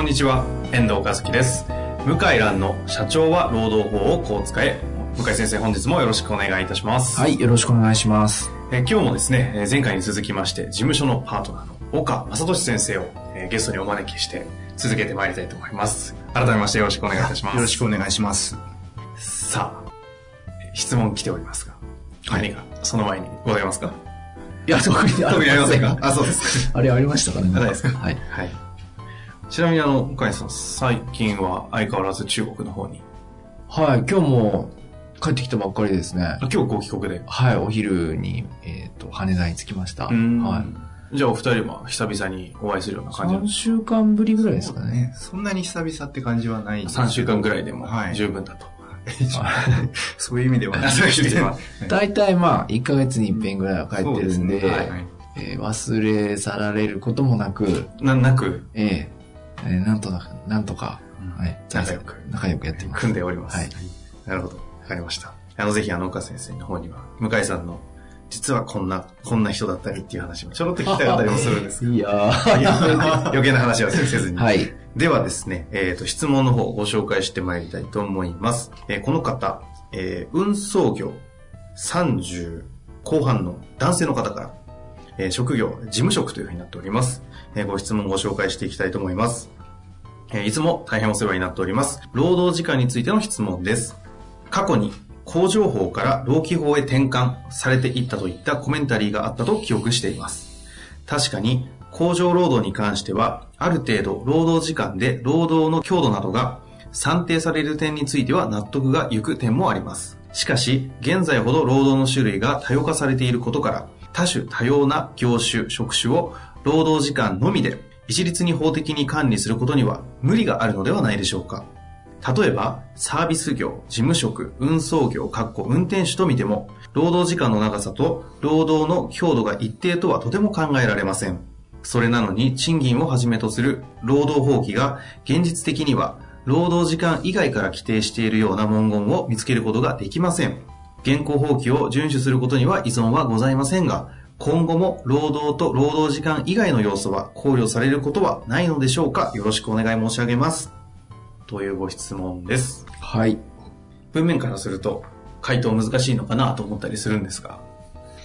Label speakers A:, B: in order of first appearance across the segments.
A: こんにちは、遠藤和樹です。向井蘭の社長は労働法をこう使え。向井先生、本日もよろしくお願いいたします。
B: はい、よろしくお願いします。
A: えー今日もですね、えー前回に続きまして、事務所のパートナーの岡正俊先生を、えーゲストにお招きして続けてまいりたいと思います。改めましてよろしくお願いいたします。
B: よろしくお願いします。
A: さあ、えー質問来ておりますが、
B: はい
A: 何がその前にございますか？
B: いや、特に
A: 特にありませんか？あ、そうです。
B: あれありましたかね
A: ないですか？
B: はい。
A: はい。ちなみにあの、向井さん、最近は相変わらず中国の方に、
B: はい、今日も帰ってきたばっかりですね
A: あ。今日ご帰国で。
B: はい、お昼に、えっ、と、羽田に着きました。
A: うん
B: はい。
A: じゃあお二人は久々にお会いするような感じなん
B: 3
A: です
B: 週間ぶりぐらいですかね。
C: そんなに久々って感じはない。
A: 3週間ぐらいでも
C: はい
A: 十分だと。
C: そういう意味ではない。
A: そういう意味では
B: 大体まあ、1ヶ月に一遍ぐらいは帰ってるんで、忘れ去られることもなく、
A: な、なく
B: えーえーなんとなく、なんとか、はい、
A: 仲良く
B: 仲良くやってます。
A: 組んでおります。
B: はい。
A: なるほど。わかりました。あの、ぜひあの岡先生の方には、向井さんの、実はこんな、こんな人だったりっていう話もちょろっと聞きたかったりもするんです
B: いやー
A: いや余計な話はせずに。
B: はい。
A: ではですね、えっ、と、質問の方をご紹介してまいりたいと思います。えーこの方、えー運送業30後半の男性の方から、え職業、事務職というふうになっております。えご質問をご紹介していきたいと思います。えいつも大変お世話になっております。労働時間についての質問です。過去に工場法から労基法へ転換されていったといったコメンタリーがあったと記憶しています。確かに工場労働に関しては、ある程度労働時間で労働の強度などが算定される点については納得がいく点もあります。しかし、現在ほど労働の種類が多様化されていることから、多種多様な業種、職種を労働時間のみで一律に法的に管理することには無理があるのではないでしょうか。例えば、サービス業、事務職、運送業、かっこ運転手と見ても、労働時間の長さと労働の強度が一定とはとても考えられません。それなのに賃金をはじめとする労働法規が現実的には労働時間以外から規定しているような文言を見つけることができません。現行法規を遵守することには依存はございませんが、今後も労働と労働時間以外の要素は考慮されることはないのでしょうか？よろしくお願い申し上げます。というご質問です。
B: はい。
A: 文面からすると回答難しいのかなと思ったりするんですが、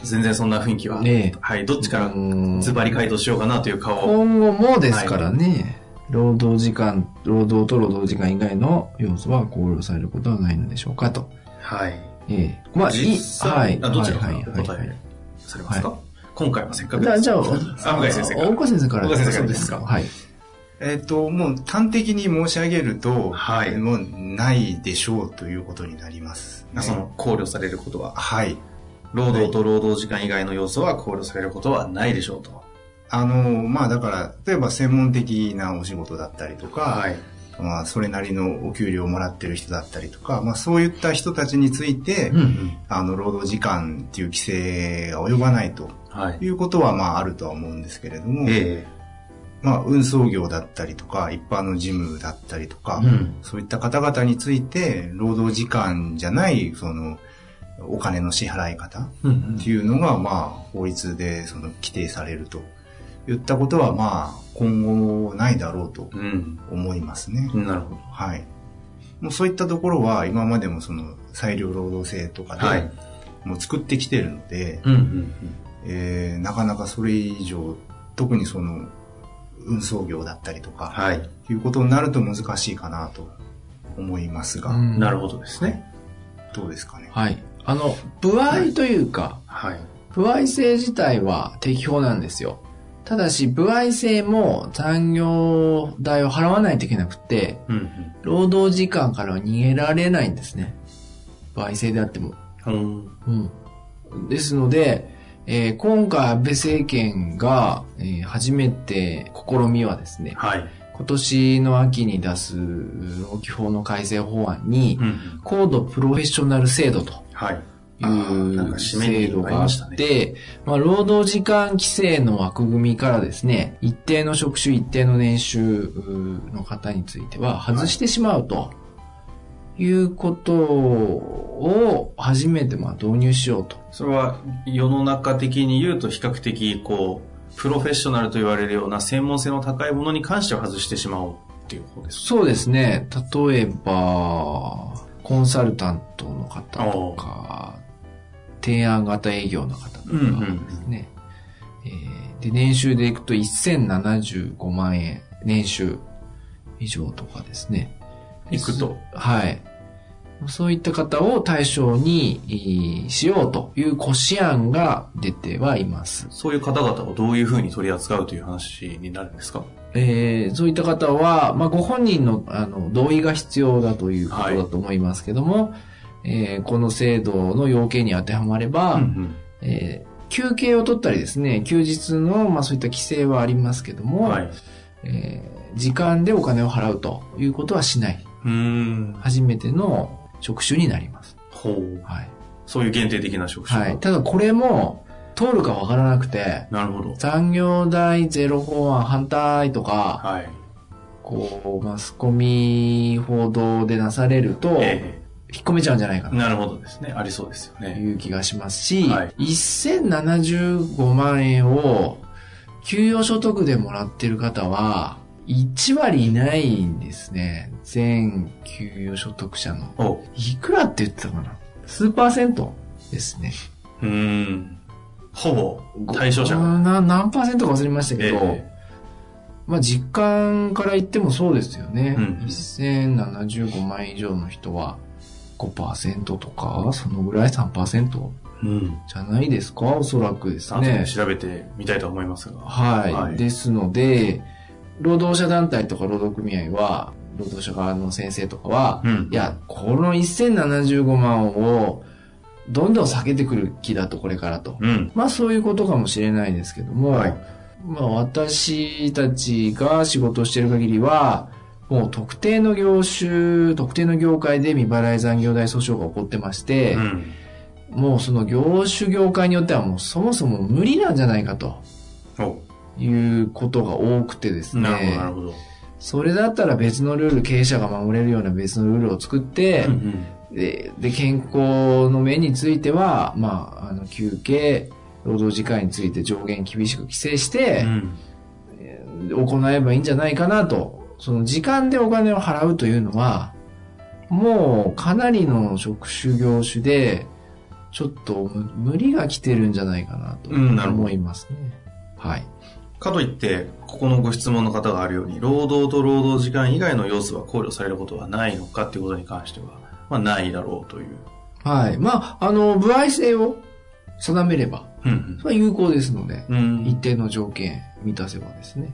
A: 全然そんな雰囲気は、
B: ねえ
A: はい、どっちから
B: うん
A: ズバリ回答しようかなという顔を、
B: 今後もですからね、労働時間、労働と労働時間以外の要素は考慮されることはないのでしょうかと。
A: はい。
B: ええまあ、い
A: 実
B: い、
A: 際、
B: はい。
A: あどちらか
B: はい、
A: お
B: はい、はい
A: 答え。されますか、今回はせっかく
B: じゃあ、
A: です。
B: じゃあ、
A: あ向井先生から
B: 大岡先生から。
A: 大岡先生からですか？
B: はい。
C: えっ、と、もう端的に申し上げると、
A: はい
C: もうないでしょうということになります、
A: その考慮されることは、
C: はい。
A: 労働と労働時間以外の要素は考慮されることはないでしょうと。
C: あの、まあだから、例えば専門的なお仕事だったりとか、
A: はい。
C: まあそれなりのお給料をもらってる人だったりとか、まあそういった人たちについて、
B: うん。
C: あの、労働時間っていう規制が及ばないと
A: はい。
C: いうことはまああるとは思うんですけれども、
A: え
C: まあ運送業だったりとか、一般の事務だったりとか、
A: うん
C: そういった方々について、労働時間じゃない、その、お金の支払い方っていうのが、まあ、法律でその規定されると言ったことは、まあ、今後ないだろうと
A: うん。
C: 思いますね。
A: うん。なるほど。
C: はい。もうそういったところは、今までもその、裁量労働制とかで、
A: はい
C: もう作ってきてるので、
A: うんうん
C: えーなかなかそれ以上、特にその、運送業だったりとか、
A: はい。
C: いうことになると難しいかなと思いますが、
B: うん
A: なるほどですね。
C: どうですかね？
B: はい。あの、部合というか、
A: はい。
B: 部合制自体は適法なんですよ。ただし、部合制も残業代を払わないといけなくて、
A: うん
B: 労働時間からは逃げられないんですね。部合制であっても。
A: うん。うん。
B: うん。ですので、えー今回安倍政権が、えー初めて試みはですね、
A: はい。
B: 今年の秋に出す労基法の改正法案に、
A: うん。
B: 高度プロフェッショナル制度と
A: はい。
B: い
A: あーなんか
B: う制度があって、まあ、労働時間規制の枠組みからですね、一定の職種、一定の年収の方については外してしまうと。いうことを初めてまあ導入しようと。
A: それは世の中的に言うと比較的こう、プロフェッショナルと言われるような専門性の高いものに関しては外してしまおうっていう方です。
B: そうですね。例えば、コンサルタントの方とか、提案型営業の方とか
A: うんうん
B: ですね。えーで、年収でいくと1075万円、年収以上とかですね。
A: いくと？
B: はい。そういった方を対象にえーしようという骨子案が出てはいます。
A: そういう方々をどういうふうに取り扱うという話になるんですか？
B: えーそういった方は、まあ、ご本人のあの同意が必要だということだと思いますけども、えーこの制度の要件に当てはまれば、
A: うん
B: えー休憩を取ったりですね、休日の、まあ、そういった規制はありますけど
A: うん。
B: も、
A: はい。
B: えー時間でお金を払うということはしない。
A: うーん。
B: 初めての職種になります。
A: ほう。
B: はい。
A: そういう限定的な職種が
B: はい。ただこれも、通るかわからなくて、
A: なるほど。
B: 残業代ゼロ法案反対とか、
A: はい。
B: こう、マスコミ報道でなされると、
A: え
B: 引っ込めちゃうんじゃないか
A: え
B: な
A: なるほどですね。ありそうですよ
B: と
A: ね。
B: いう気がしますし、
A: はい
B: 1075万円を給与所得でもらってる方は、1割いないんですね。全給与所得者の。いくらって言ってたかな？数パーセントですね。
A: うーん。ほぼ対象者
B: な何パーセントか忘れましたけど、
A: え
B: まあ実感から言ってもそうですよね。
A: うん
B: 1075万円以上の人は5%とか、そのぐらい3%
A: えうん。
B: じゃないですか？おそらくですね。
A: 調べてみたいと思いますが。
B: はい、
A: はい
B: ですので、労働者団体とか労働組合は、労働者側の先生とかは、
A: うん
B: いや、この1075万をどんどん下げてくる気だと、これからと。
A: うん。
B: まあそういうことかもしれないですけども、
A: はい
B: まあ私たちが仕事をしている限りは、もう特定の業種、特定の業界で未払い残業代訴訟が起こってまして、
A: うん。
B: もうその業種業界によってはもうそもそも無理なんじゃないかと
A: お
B: いうことが多くてです
A: なるほど、
B: ね
A: なる。ほど。
B: それだったら別のルール、経営者が守れるような別のルールを作って、
A: うん
B: で、で、健康の面については、まあ、あの、休憩、労働時間について上限厳しく規制し
A: う
B: て、
A: ん。
B: 行えばいいんじゃないかなと。その時間でお金を払うというのは、もうかなりの職種業種で、ちょっと無無理が来てるんじゃないかなと思いますね。はい。
A: かといって、ここのご質問の方があるように、労働と労働時間以外の要素は考慮されることはないのかっていうことに関しては、まあ、ないだろうという。
B: はい。まあ、あの、歩合制を定めれば、
A: うん
B: それは有効ですので、
A: うん。
B: 一定の条件満たせばですね、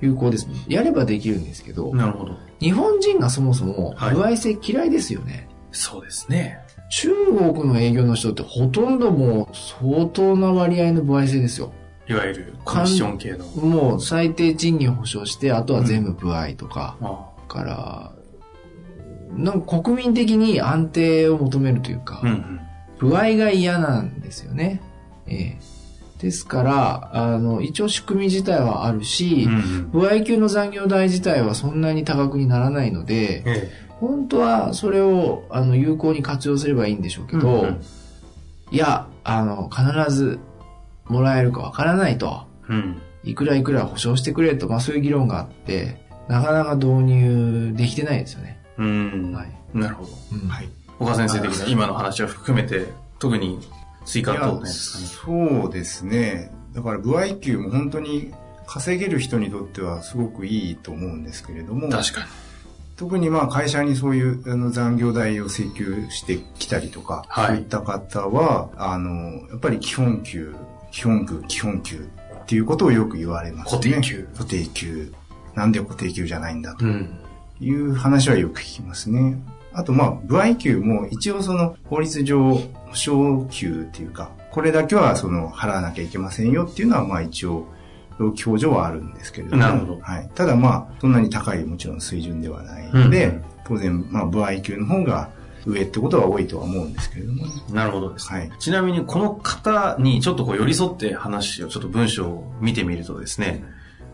B: 有効ですね。やればできるんですけど、
A: なるほど。
B: 日本人がそもそも、
A: はい
B: 歩合制嫌いですよね。
A: そうですね。
B: 中国の営業の人ってほとんどもう相当な割合の歩合制ですよ。
A: いわゆるコミッション系の。
B: もう最低賃金保証して、あとは全部歩合とか、
A: あ
B: から、なんか国民的に安定を求めるというか、
A: あうんうん。
B: 歩合が嫌なんですよね。ええですから、あの、一応仕組み自体はあるし、
A: うん
B: 歩合給の残業代自体はそんなに多額にならないので、
A: え
B: 本当はそれをあの有効に活用すればいいんでしょうけど、
A: うんうん
B: いや、あの、必ずもらえるかわからないと、
A: え。うん。
B: いくらいくら保証してくれと、まあそういう議論があって、なかなか導入できてないですよね。
A: うん。
B: はい
A: なるほど。
B: うん
C: はい。
A: 岡先生的な今の話を含めて、特に追加ですかね。
C: そうですね。だから、歩合給も本当に稼げる人にとってはすごくいいと思うんですけれども、
A: 確かに。
C: 特にまあ会社にそういうあの残業代を請求してきたりとか、
A: はい
C: そういった方は、あの、やっぱり基本給、基本給、基本給っていうことをよく言われますね。
A: 固定給
C: 固定給。なんで固定給じゃないんだと
A: うん。
C: いう話はよく聞きますね。あとまあ、歩合給も一応その法律上、保証給っていうか、これだけはその払わなきゃいけませんよっていうのはまあ一応、労基法上はあるんですけれども。
A: なるほど
C: はい。ただまあ、そんなに高いもちろん水準ではないので、
A: うん
C: 当然、まあ、部合級の方が上ってことは多いとは思うんですけれどもね。
A: なるほどです。
C: はい。
A: ちなみにこの方にちょっとこう寄り添って話を、ちょっと文章を見てみるとですね、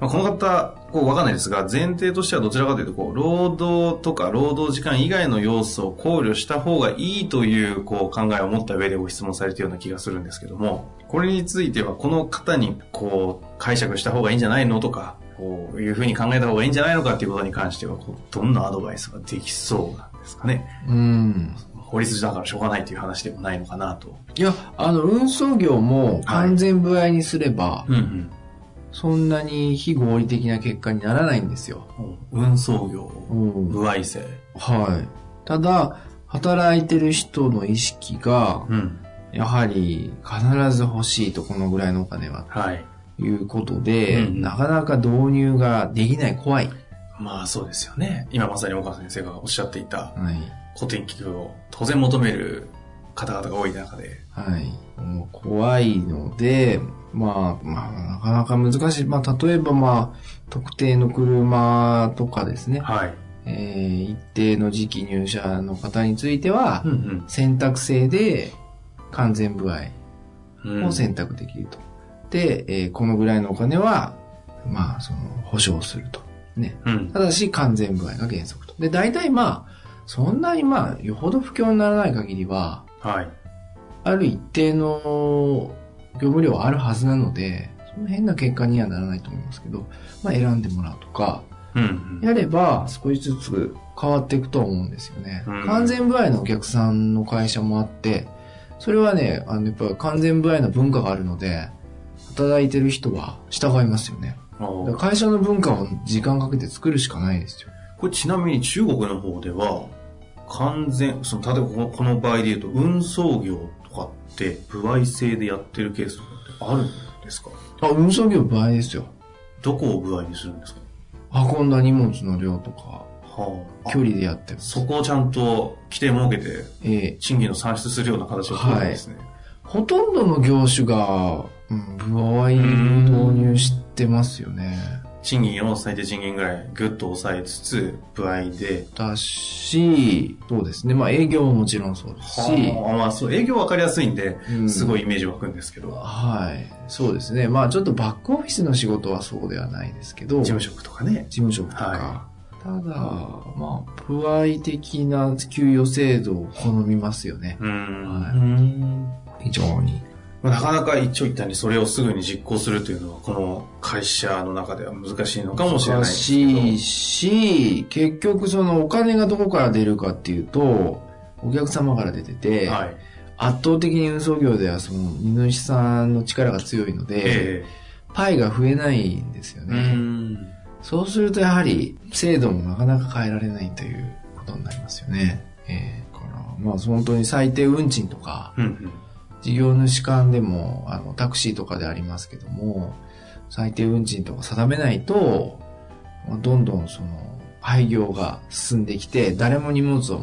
A: まあ、この方、こうわかんないですが、前提としてはどちらかというと、こう、労働とか労働時間以外の要素を考慮した方がいいという、こう、考えを持った上でご質問されているような気がするんですけども、これについては、この方に、こう、解釈した方がいいんじゃないのとか、こういうふうに考えた方がいいんじゃないのかっていうことに関しては、こうどんなアドバイスができそうなんですかね。
B: うん。
A: 法律だからしょうがないという話でもないのかなと。
B: いや、あの、運送業も完全部合にすれば、
A: うんうん。
B: そんなに非合理的な結果にならないんですよ。
A: 運送業、
B: うん
A: 不愛性。
B: はい。ただ、働いてる人の意識が、
A: うん。
B: やはり必ず欲しいとこのぐらいのお金は、
A: はい。
B: ということで、
A: うん
B: なかなか導入ができない、怖い。
A: まあそうですよね。今まさに岡先生がおっしゃっていた
B: はい。
A: 古典機具を当然求める方々が多い中で。
B: はい。もう怖いので、まあ、まあ、なかなか難しい。まあ、例えばまあ、特定の車とかですね、
A: はい。
B: えー一定の時期入社の方については、
A: ん
B: 選択制で完全部合
A: うん。
B: を選択できると。で、えーこのぐらいのお金は、まあ、その、保証すると。ね。
A: うん。
B: ただし、完全部合が原則と。で、大体まあ、そんなにまあ、よほど不況にならない限りは、
A: はい。
B: ある一定の業務量はあるはずなので、その変な結果にはならないと思いますけど、まあ選んでもらうとか、
A: うん。
B: やれば少しずつ変わっていくとは思うんですよね。
A: うん
B: 完全部合のお客さんの会社もあって、それはね、あの、やっぱ完全部合の文化があるので、働いてる人は従いますよね。会社の文化を時間かけて作るしかないですよ。
A: これちなみに中国の方では、完全、その、例えばこのこの場合で言うと、運送業とかって、部合制でやってるケースってあるんですか
B: あ、運送業部合ですよ。
A: どこを部合にするんですか
B: 運んだ荷物の量とか、
A: はあ。
B: 距離でやってます。
A: そこをちゃんと規定設けて、
B: えー
A: 賃金の算出するような形を取るんですね。
B: ほとんどの業種が、うん、部合導入してますよね。
A: 賃金を最低賃金ぐらいぐっと抑えつつ、部合で。
B: だし、そうですね。まあ営業ももちろんそうですし、
A: はあまあそう、営業わかりやすいんで、
B: うん
A: すごいイメージ湧くんですけど、
B: はい。そうですね。まあちょっとバックオフィスの仕事はそうではないですけど、
A: 事務職とかね。
B: 事務職とか。
A: は
B: ただ、まあ、不合的な給与制度を好みますよね。はい
A: うん
B: 非常に。
A: まあなかなか一長一短にそれをすぐに実行するというのは、この会社の中では難しいのかもしれない
B: 難。しいし、結局そのお金がどこから出るかっていうと、お客様から出てて、
A: はい。
B: 圧倒的に運送業ではその荷主さんの力が強いので、
A: え
B: パイが増えないんですよ
A: え
B: ね。
A: ん。
B: そうするとやはり制度もなかなか変えられないということになりますよね。えー、だからまあ本当に最低運賃とか、
A: うんうん。
B: 事業主間でもあのタクシーとかでありますけども、最低運賃とか定めないと、まあどんどんその廃業が進んできて、誰も荷物を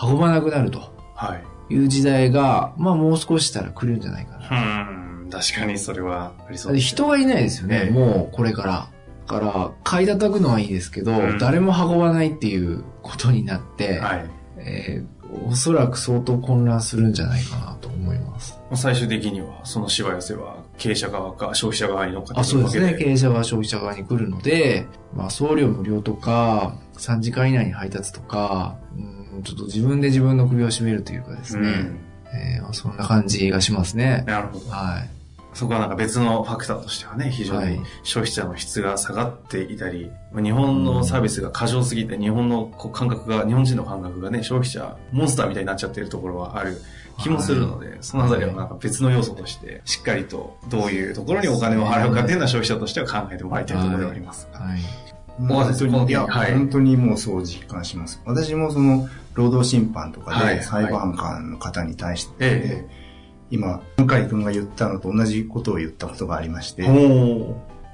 B: 運ばなくなると
A: はい。
B: いう時代が、まあもう少ししたら来るんじゃないかな。
A: うん。確かにそれはありそう
B: だって人がいないですよね、
A: ええ
B: もうこれから。だから、買い叩くのはいいですけど、
A: うん
B: 誰も運ばないっていうことになって、
A: はい。
B: えーおそらく相当混乱するんじゃないかなと思います。
A: 最終的には、そのしわ寄せは、経営者側か消費者側に乗っかてく
B: そうですね。経営者は消費者側に来るので、まあ、送料無料とか、3時間以内に配達とか、うんちょっと自分で自分の首を絞めるというかですね、
A: うん
B: えーまあそんな感じがしますね。
A: なるほど。
B: はい。
A: そこはなんか別のファクターとしてはね、非常に
B: はい
A: 消費者の質が下がっていたり、日本のサービスが過剰すぎて、日本の感覚が、日本人の感覚がね、消費者、モンスターみたいになっちゃってるところはある気もするので、そのあたりはなんか別の要素として、しっかりとどういうところにお金を払うかっていうのは消費者としては考えてもらいたいところではあります。
B: はい。
C: 本当に、いや、
A: はい
C: 本当にもうそう実感します。私もその、労働審判とか
A: はい
C: で裁判官の方に対して、
A: え
C: 今、向井君が言ったのと同じことを言ったことがありまして。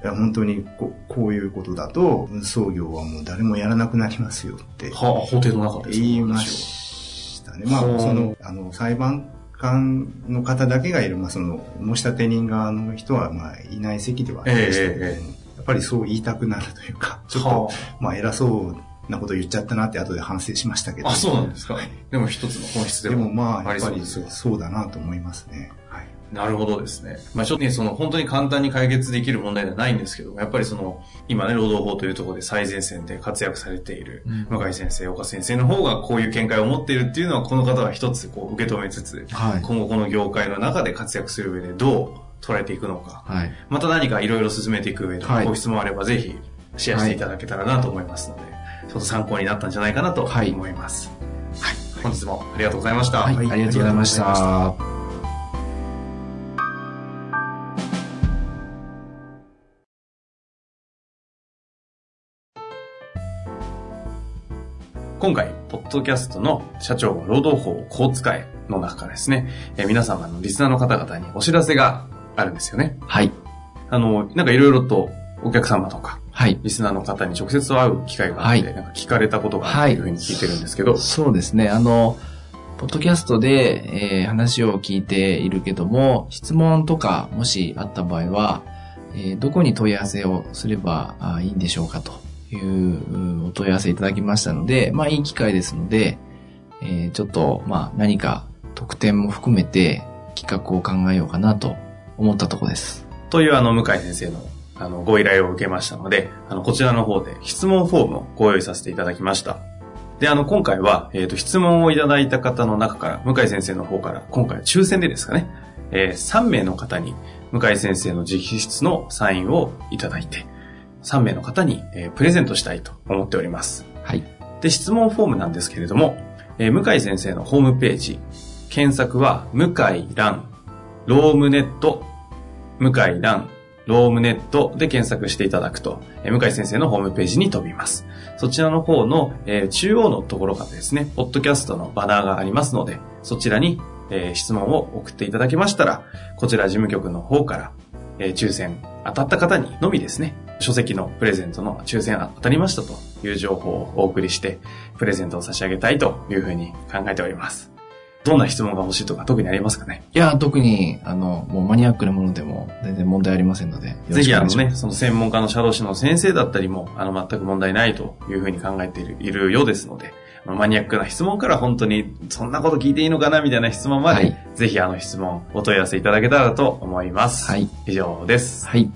C: いや本当にここういうことだと、運送業はもう誰もやらなくなりますよって
A: はあ、法廷の中で
C: 言いましたね。まあその、あの、裁判官の方だけがいる、まあその、申し立て人側の人は、まあ、いない席ではありましたけども、
A: えええ
C: やっぱりそう言いたくなるというか、ちょっと、
A: は
C: まあ偉そうなこと言っちゃったなって後で反省しましたけど。
A: あ、そうなんですか。でも一つの本質でも
C: でもまあ、
A: あ
C: やっぱり。
A: そう
C: だなと思いますね。はい。
A: なるほどですね。まあちょっとね、その本当に簡単に解決できる問題ではないんですけども、やっぱりその、今ね、労働法というところで最前線で活躍されている
B: うん
A: 向井先生、岡先生の方がこういう見解を持っているっていうのは、この方は一つこう受け止めつつ、
B: はい。
A: 今後この業界の中で活躍する上でどう捉えていくのか、
B: はい。
A: また何かいろいろ進めていく上で、
B: はい
A: ご質問あればぜひシェアしていただけたらなと思いますので、ちょっと参考になったんじゃないかなと
B: はい
A: 思います。はい。本日もありがとうございました。
B: はい。ありがとうございました。
A: 今回、ポッドキャストの社長は労働法をこう使えの中からですね、えー皆様のリスナーの方々にお知らせがあるんですよね。
B: はい。
A: あの、なんかいろいろとお客様とか、
B: はい。
A: リスナーの方に直接会う機会があって、
B: はい
A: なんか聞かれたことがあるというふうに聞いてるんですけど、
B: そうですね。あの、ポッドキャストで、えー話を聞いているけども、質問とかもしあった場合は、えーどこに問い合わせをすればあいいんでしょうかというお問い合わせいただきましたので、まあいい機会ですので、えーちょっと、まあ何か特典も含めて企画を考えようかなと思ったところです。
A: というあの、向井先生のあの、ご依頼を受けましたので、あの、こちらの方で質問フォームをご用意させていただきました。で、あの、今回は、えっ、と、質問をいただいた方の中から、向井先生の方から、今回抽選でですかね、えー3名の方に、向井先生の直筆のサインをいただいて、3名の方に、えープレゼントしたいと思っております。
B: はい。
A: で、質問フォームなんですけれども、えー向井先生のホームページ、検索は、向井蘭、ロームネット、向井蘭、ロームネットで検索していただくと、えー向井先生のホームページに飛びます。そちらの方の、えー中央のところがですね、ポッドキャストのバナーがありますので、そちらに、えー質問を送っていただけましたら、こちら事務局の方から、えー抽選当たった方にのみですね、書籍のプレゼントの抽選当たりましたという情報をお送りして、プレゼントを差し上げたいというふうに考えております。どんな質問が欲しいとか特にありますかね？
B: いや、特に、あの、もうマニアックなものでも全然問題ありませんので、
A: ぜひあのね、その専門家の社労士の先生だったりも、あの、全く問題ないというふうに考えているいるようですので、まあマニアックな質問から本当に、そんなこと聞いていいのかなみたいな質問まで、
B: はい
A: ぜひあの質問、お問い合わせいただけたらと思います。
B: はい。
A: 以上です。
B: はい。